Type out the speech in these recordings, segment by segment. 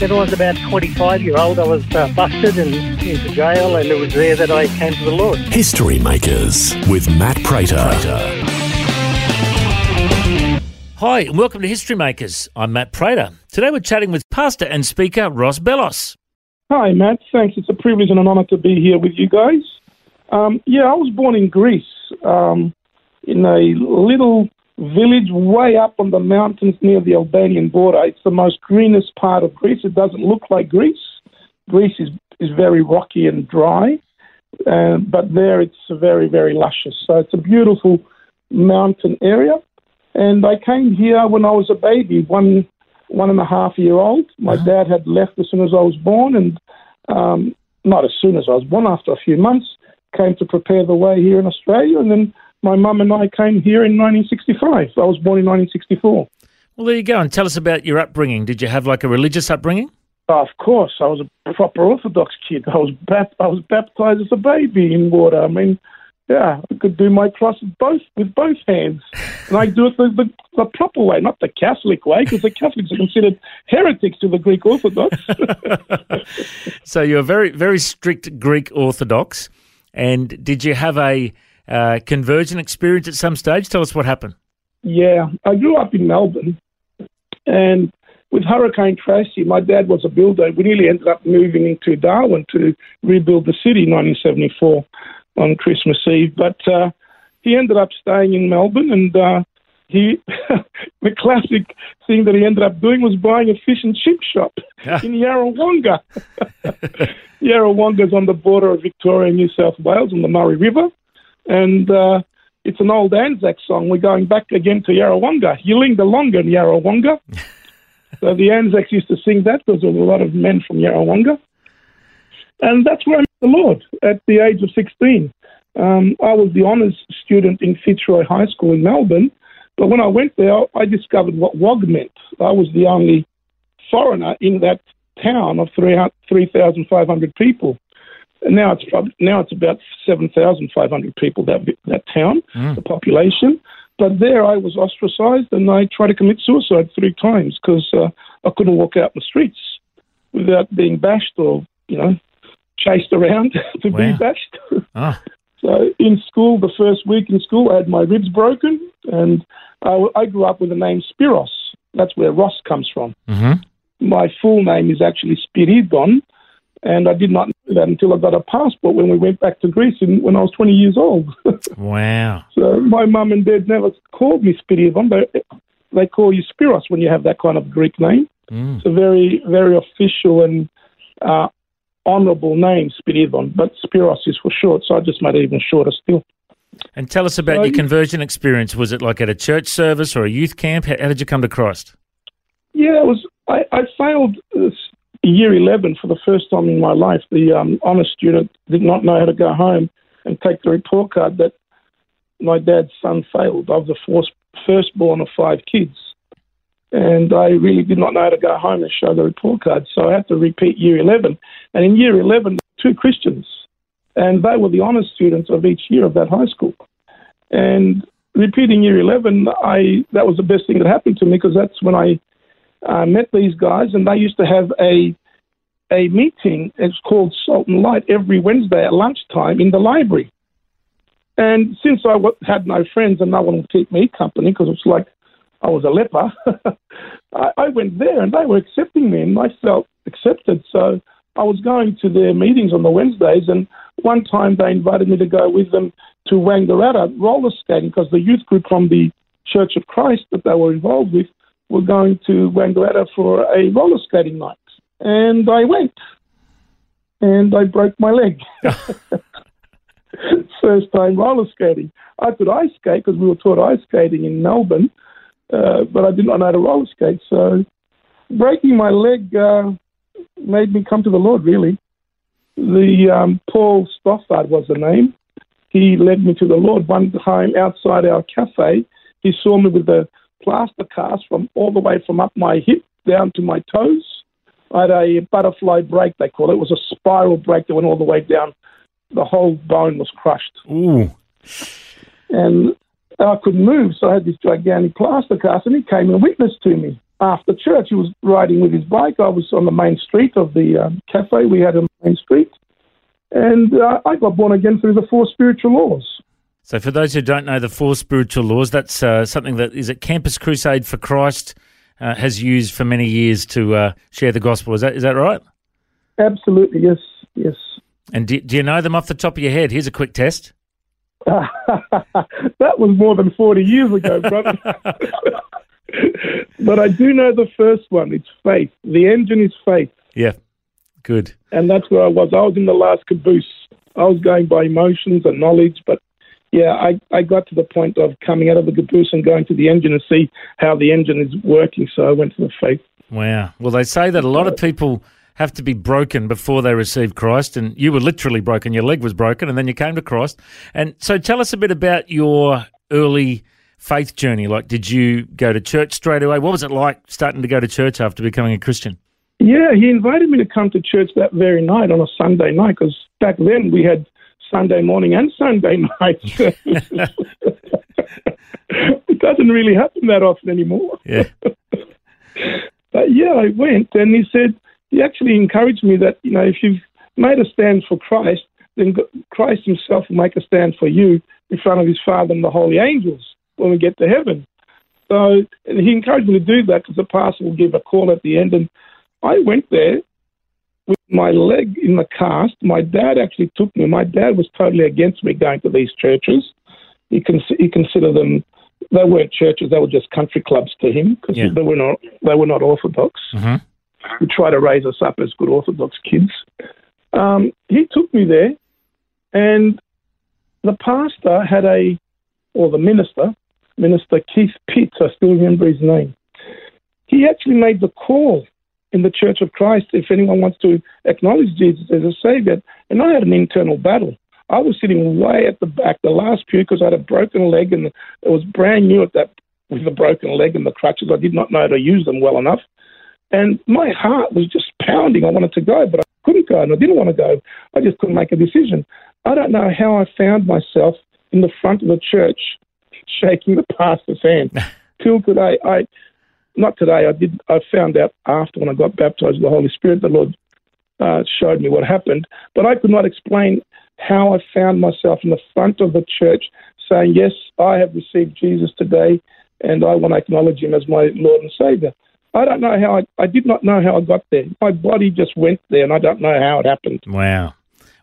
When I was about 25 year old, I was uh, busted and into jail, and it was there that I came to the Lord. History Makers with Matt Prater. Hi, and welcome to History Makers. I'm Matt Prater. Today we're chatting with pastor and speaker Ross Bellos. Hi, Matt. Thanks. It's a privilege and an honour to be here with you guys. Um, yeah, I was born in Greece, um, in a little village way up on the mountains near the Albanian border. It's the most greenest part of Greece. It doesn't look like Greece. Greece is, is very rocky and dry, uh, but there it's very, very luscious. So it's a beautiful mountain area. And I came here when I was a baby, one one and a half year old. My uh-huh. dad had left as soon as I was born, and um, not as soon as I was born, after a few months, came to prepare the way here in Australia, and then my mum and I came here in 1965. I was born in 1964. Well, there you go. And tell us about your upbringing. Did you have like a religious upbringing? Oh, of course, I was a proper Orthodox kid. I was bat- I was baptized as a baby in water. I mean, yeah, I could do my cross both with both hands, and I do it the, the, the proper way, not the Catholic way, because the Catholics are considered heretics to the Greek Orthodox. so you're very very strict Greek Orthodox, and did you have a uh, conversion experience at some stage? Tell us what happened. Yeah, I grew up in Melbourne, and with Hurricane Tracy, my dad was a builder. We nearly ended up moving into Darwin to rebuild the city in 1974 on Christmas Eve. But uh, he ended up staying in Melbourne, and uh, he the classic thing that he ended up doing was buying a fish and chip shop in Yarrawonga. Yarrawonga is on the border of Victoria and New South Wales on the Murray River, and uh, it's an old Anzac song. We're going back again to Yarrawonga. the longer in Yarrawonga. so the Anzacs used to sing that because there were a lot of men from Yarrawonga. And that's where I met the Lord at the age of 16. Um, I was the honours student in Fitzroy High School in Melbourne, but when I went there, I discovered what WOG meant. I was the only foreigner in that town of 3,500 people. And now it's now it's about 7,500 people, that, that town, mm. the population. But there I was ostracized and I tried to commit suicide three times because uh, I couldn't walk out in the streets without being bashed or, you know, chased around to wow. be bashed. Ah. So in school, the first week in school, I had my ribs broken, and I, I grew up with the name Spiros. That's where Ross comes from. Mm-hmm. My full name is actually Spiridon, and I did not that until I got a passport when we went back to Greece in, when I was 20 years old. wow. So my mum and dad never called me Spiridon. They, they call you Spiros when you have that kind of Greek name. Mm. It's a very, very official and uh, honourable name, Spiridon, but Spiros is for short, so I just made it even shorter still. And tell us about so, your conversion experience. Was it like at a church service or a youth camp? How, how did you come to Christ? Yeah, it was. I, I failed uh, year 11 for the first time in my life. The um, honour student did not know how to go home and take the report card that my dad's son failed. I was the firstborn of five kids and I really did not know how to go home and show the report card. So I had to repeat year 11. And in year 11, two Christians, and they were the honours students of each year of that high school. And repeating year 11, I that was the best thing that happened to me because that's when I uh, met these guys, and they used to have a a meeting. It's called Salt and Light every Wednesday at lunchtime in the library. And since I w- had no friends and no one would keep me company because it's like I was a leper. I, I went there and they were accepting me and I felt accepted. So I was going to their meetings on the Wednesdays and one time they invited me to go with them to Wangaratta roller skating because the youth group from the Church of Christ that they were involved with were going to Wangaratta for a roller skating night. And I went and I broke my leg. First time roller skating. I could ice skate because we were taught ice skating in Melbourne, uh, but I did not know how to roller skate. So breaking my leg uh, made me come to the Lord, really. The um, Paul Stoffard was the name. He led me to the Lord one time outside our cafe. He saw me with a plaster cast from all the way from up my hip down to my toes. I had a butterfly break, they call it. It was a spiral break that went all the way down. The whole bone was crushed. Ooh. And I couldn't move, so I had this gigantic plaster cast, and he came and witnessed to me. After church, he was riding with his bike. I was on the main street of the um, cafe we had on the main street. And uh, I got born again through the four spiritual laws. So, for those who don't know the four spiritual laws, that's uh, something that is at Campus Crusade for Christ uh, has used for many years to uh, share the gospel. Is that is that right? Absolutely, yes, yes. And do, do you know them off the top of your head? Here's a quick test. that was more than 40 years ago, brother. but I do know the first one. It's faith. The engine is faith. Yeah, good. And that's where I was. I was in the last caboose. I was going by emotions and knowledge, but yeah, I, I got to the point of coming out of the caboose and going to the engine and see how the engine is working. So I went to the faith. Wow. Well, they say that a lot of people have to be broken before they receive Christ, and you were literally broken. Your leg was broken, and then you came to Christ. And so, tell us a bit about your early faith journey. Like, did you go to church straight away? What was it like starting to go to church after becoming a Christian? Yeah, he invited me to come to church that very night on a Sunday night because back then we had Sunday morning and Sunday night. it doesn't really happen that often anymore. Yeah. but yeah, I went and he said, he actually encouraged me that, you know, if you've made a stand for Christ, then Christ himself will make a stand for you in front of his Father and the holy angels when we get to heaven. So he encouraged me to do that because the pastor will give a call at the end. And I went there with my leg in the cast. My dad actually took me. My dad was totally against me going to these churches. He, con- he considered them they weren't churches; they were just country clubs to him because Yeah. they were not they were not orthodox. hmm He tried to raise us up as good orthodox kids. Um, he took me there, and the pastor had a, or the minister, Minister Keith Pitts, I still remember his name. He actually made the call in the Church of Christ if anyone wants to acknowledge Jesus as a Savior. And I had an internal battle. I was sitting way at the back, the last pew, because I had a broken leg and it was brand new at that with the broken leg and the crutches. I did not know how to use them well enough. And my heart was just pounding. I wanted to go, but I couldn't go and I didn't want to go. I just couldn't make a decision. I don't know how I found myself in the front of the church shaking the pastor's hand. Till today, I not today. I did. I found out after when I got baptized with the Holy Spirit, the Lord uh, showed me what happened. But I could not explain how I found myself in the front of the church saying, "Yes, I have received Jesus today, and I want to acknowledge Him as my Lord and Savior." I don't know how. I, I did not know how I got there. My body just went there, and I don't know how it happened. Wow.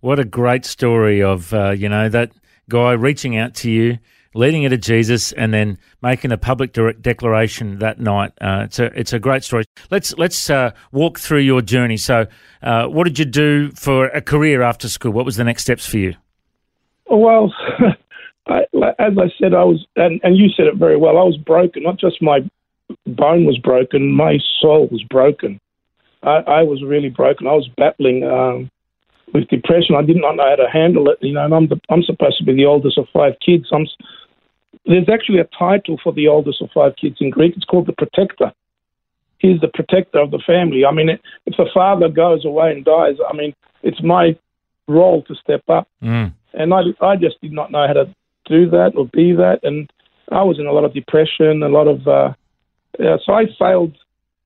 What a great story of, uh, you know, that guy reaching out to you, leading you to Jesus, and then making a public de- declaration that night. Uh, it's, a, it's a great story. Let's, let's uh, walk through your journey. So, uh, what did you do for a career after school? What was the next steps for you? Well, I, as I said, I was, and, and you said it very well. I was broken. Not just my bone was broken, my soul was broken. I, I was really broken. I was battling um, with depression. I did not know how to handle it. You know, and I'm the, I'm supposed to be the oldest of five kids. I'm, there's actually a title for the oldest of five kids in Greek. It's called the protector. He's the protector of the family. I mean, if the father goes away and dies, I mean, it's my role to step up Mm. and I, I just did not know how to do that or be that, and I was in a lot of depression, a lot of, uh, yeah, so I failed.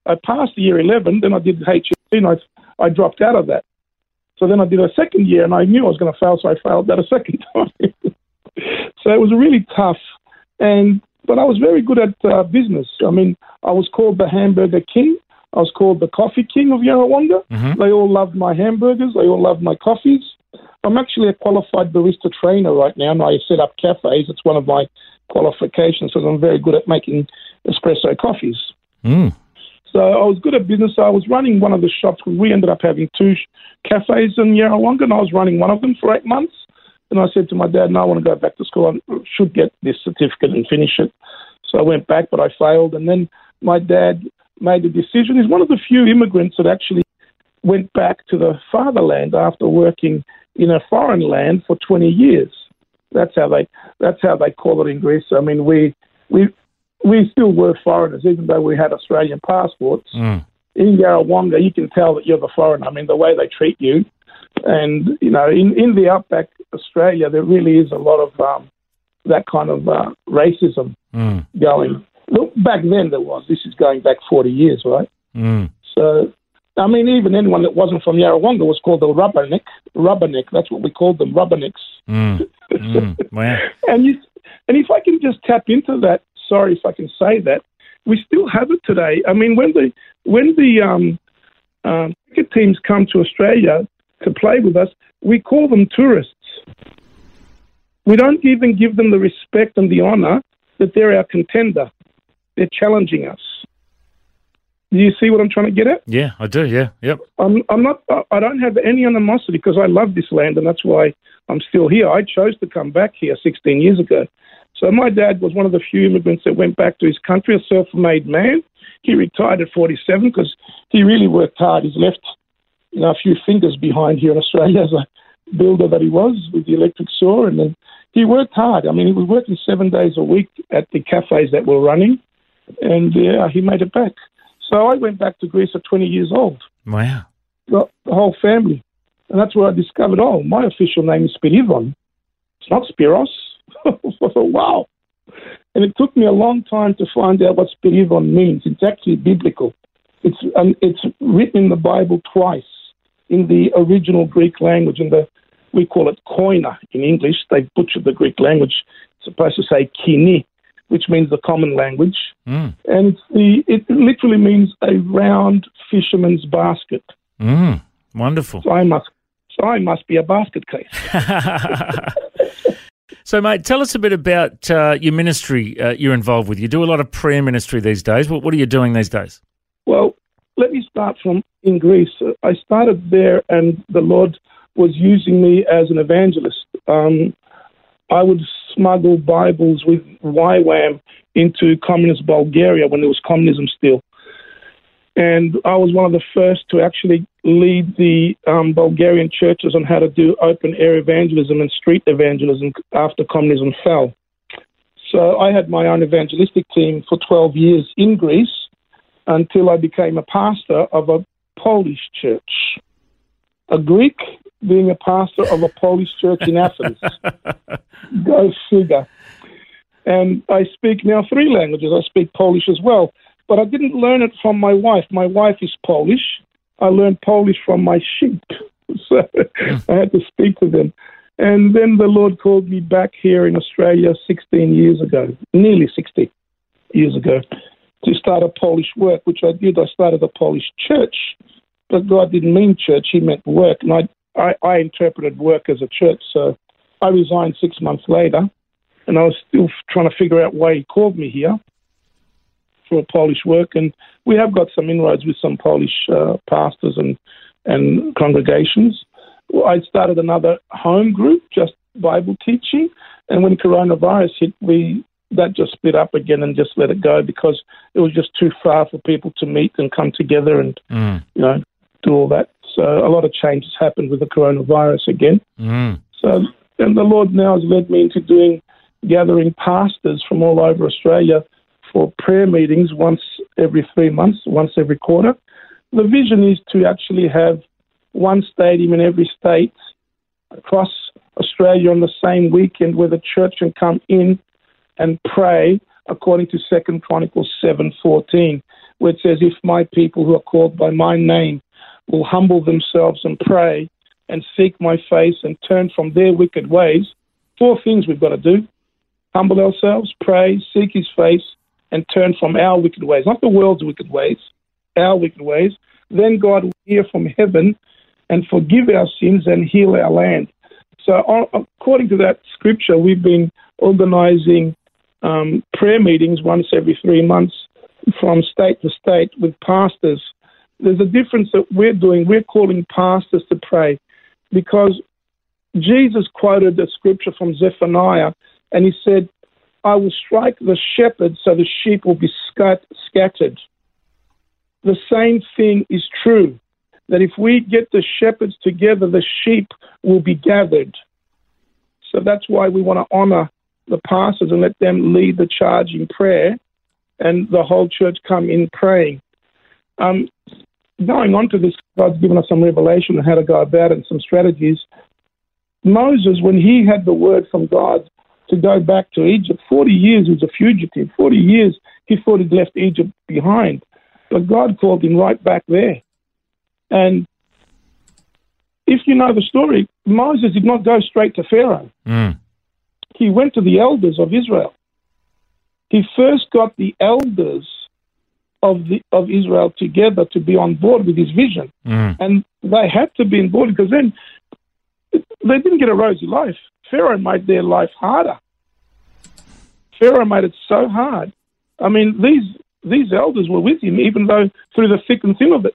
I passed year eleven, then I did HSC, and I, I dropped out of that. So then I did a second year, and I knew I was going to fail, so I failed that a second time. so it was really tough. And but I was very good at uh, business. I mean, I was called the Hamburger King. I was called the Coffee King of Yarrawonga. Mhm. They all loved my hamburgers. They all loved my coffees. I'm actually a qualified barista trainer right now, and I set up cafes. It's one of my qualifications because I'm very good at making espresso coffees. Mm. So I was good at business. I was running one of the shops. We ended up having two cafes in Yarrawonga, and I was running one of them for eight months. And I said to my dad, no, I want to go back to school. I should get this certificate and finish it. So I went back, but I failed. And then my dad made a decision. He's one of the few immigrants that actually went back to the fatherland after working in a foreign land for 20 years. That's how they that's how they call it in Greece. I mean, we we we still were foreigners, even though we had Australian passports. Mm. In Yarrawonga, you can tell that you're the foreigner. I mean, the way they treat you, and you know, in in the outback Australia, there really is a lot of um, that kind of uh, racism Mm. going. Look, back then there was. This is going back 40 years, right? Mm. So, I mean, even anyone that wasn't from Yarrawonga was called a rubberneck. Rubberneck, that's what we called them, rubbernecks. Mm. Mm. Wow. And you, and if I can just tap into that, sorry if I can say that, we still have it today. I mean, when the when the um, um, cricket teams come to Australia to play with us, we call them tourists. We don't even give them the respect and the honour that they're our contender. They're challenging us. Do you see what I'm trying to get at? Yeah, I do. Yeah. Yep. I'm, I'm not. I- I don't have any animosity because I love this land, and that's why I'm still here. I chose to come back here 16 years ago. So my dad was one of the few immigrants that went back to his country, a self-made man. He retired at 47 because he really worked hard. He's left, you know, a few fingers behind here in Australia as a builder that he was with the electric saw, and then he worked hard. I mean, he was working seven days a week at the cafes that were running, and yeah, he made it back. So I went back to Greece at 20 years old Wow. the, the whole family. And that's where I discovered, oh, my official name is Spiridon. It's not Spiros. I thought, wow. And it took me a long time to find out what Spiridon means. It's actually biblical. It's, um, it's written in the Bible twice in the original Greek language, in the we call it koine in English. They've butchered the Greek language. It's supposed to say kini, which means the common language Mm. and it's the it literally means a round fisherman's basket. Mm. Wonderful. So I must so I must be a basket case. so, mate, tell us a bit about uh, your ministry uh, you're involved with. You do a lot of prayer ministry these days. What, what are you doing these days? Well, let me start from in Greece. I started there, and the Lord was using me as an evangelist. Um, I would smuggle Bibles with YWAM into communist Bulgaria when there was communism still. And I was one of the first to actually lead the um, Bulgarian churches on how to do open air evangelism and street evangelism after communism fell. So I had my own evangelistic team for 12 years in Greece until I became a pastor of a Polish church. A Greek being a pastor of a Polish church in Athens. Go figure. And I speak now three languages. I speak Polish as well. But I didn't learn it from my wife. My wife is Polish. I learned Polish from my sheep. So I had to speak to them. And then the Lord called me back here in Australia 16 years ago, nearly 16 years ago, to start a Polish work, which I did. I started a Polish church, but God didn't mean church, He meant work. And I, I, I interpreted work as a church. So I resigned six months later, and I was still trying to figure out why He called me here for Polish work. And we have got some inroads with some Polish uh, pastors and, and congregations. I started another home group, just Bible teaching. And when coronavirus hit, we that just split up again and just let it go because it was just too far for people to meet and come together and Mm. you know do all that. So a lot of changes happened with the coronavirus again. Mm. So, and the Lord now has led me into doing gathering pastors from all over Australia for prayer meetings once every three months, once every quarter. The vision is to actually have one stadium in every state across Australia on the same weekend where the church can come in and pray according to Second Chronicles seven fourteen, where it says, If my people who are called by my name will humble themselves and pray and seek my face and turn from their wicked ways, four things we've got to do. humble ourselves, pray, seek his face, and turn from our wicked ways, not the world's wicked ways, our wicked ways, then God will hear from heaven and forgive our sins and heal our land. So, according to that scripture, we've been organizing um, prayer meetings once every three months from state to state with pastors. There's a difference that we're doing. We're calling pastors to pray because Jesus quoted the scripture from Zephaniah and he said, I will strike the shepherd so the sheep will be scat- scattered. The same thing is true that if we get the shepherds together, the sheep will be gathered. So that's why we want to honor the pastors and let them lead the charge in prayer and the whole church come in praying. Um, going on to this, God's given us some revelation on how to go about it and some strategies. Moses, when he had the word from God to go back to Egypt, 40 years he was a fugitive. 40 years he thought he'd left Egypt behind. But God called him right back there. And if you know the story, Moses did not go straight to Pharaoh. Mm. He went to the elders of Israel. He first got the elders of the of Israel together to be on board with his vision, mm. and they had to be on board because then they didn't get a rosy life. Pharaoh made their life harder. Pharaoh made it so hard. I mean, these these elders were with him, even though through the thick and thin of it.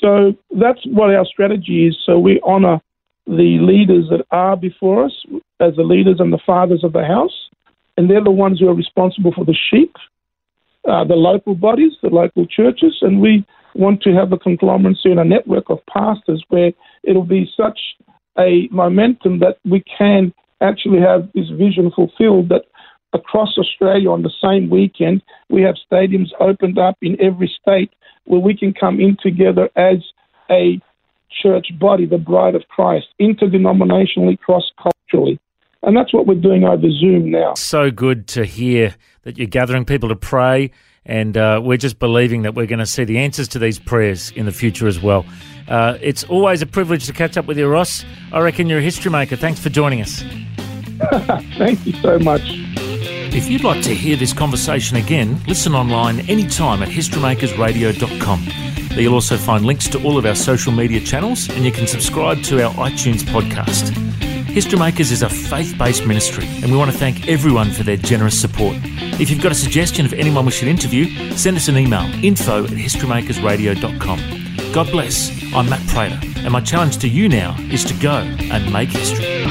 So that's what our strategy is. So we honour the leaders that are before us as the leaders and the fathers of the house, and they're the ones who are responsible for the sheep, uh, the local bodies, the local churches, and we want to have a conglomeracy and a network of pastors where it'll be such a momentum that we can actually have this vision fulfilled that across Australia on the same weekend we have stadiums opened up in every state where we can come in together as a church body, the bride of Christ, interdenominationally, cross culturally. And that's what we're doing over Zoom now. So good to hear that you're gathering people to pray, and uh, we're just believing that we're going to see the answers to these prayers in the future as well. Uh, it's always a privilege to catch up with you, Ross. I reckon you're a history maker. Thanks for joining us. Thank you so much. If you'd like to hear this conversation again, listen online anytime at historymakersradio.com. There you'll also find links to all of our social media channels and you can subscribe to our iTunes podcast. History Makers is a faith based ministry and we want to thank everyone for their generous support. If you've got a suggestion of anyone we should interview, send us an email info at historymakersradio.com. God bless. I'm Matt Prater and my challenge to you now is to go and make history.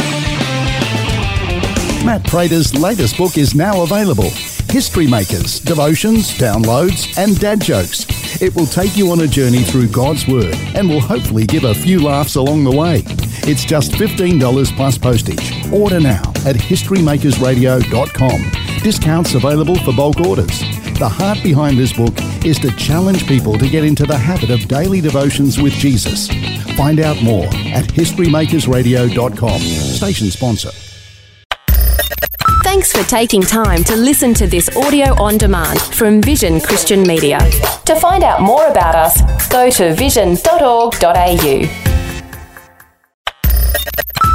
Matt Prater's latest book is now available History Makers, Devotions, Downloads, and Dad Jokes. It will take you on a journey through God's Word and will hopefully give a few laughs along the way. It's just $15 plus postage. Order now at historymakersradio.com. Discounts available for bulk orders. The heart behind this book is to challenge people to get into the habit of daily devotions with Jesus. Find out more at historymakersradio.com. Station sponsor. Thanks for taking time to listen to this audio on demand from Vision Christian Media. To find out more about us, go to vision.org.au.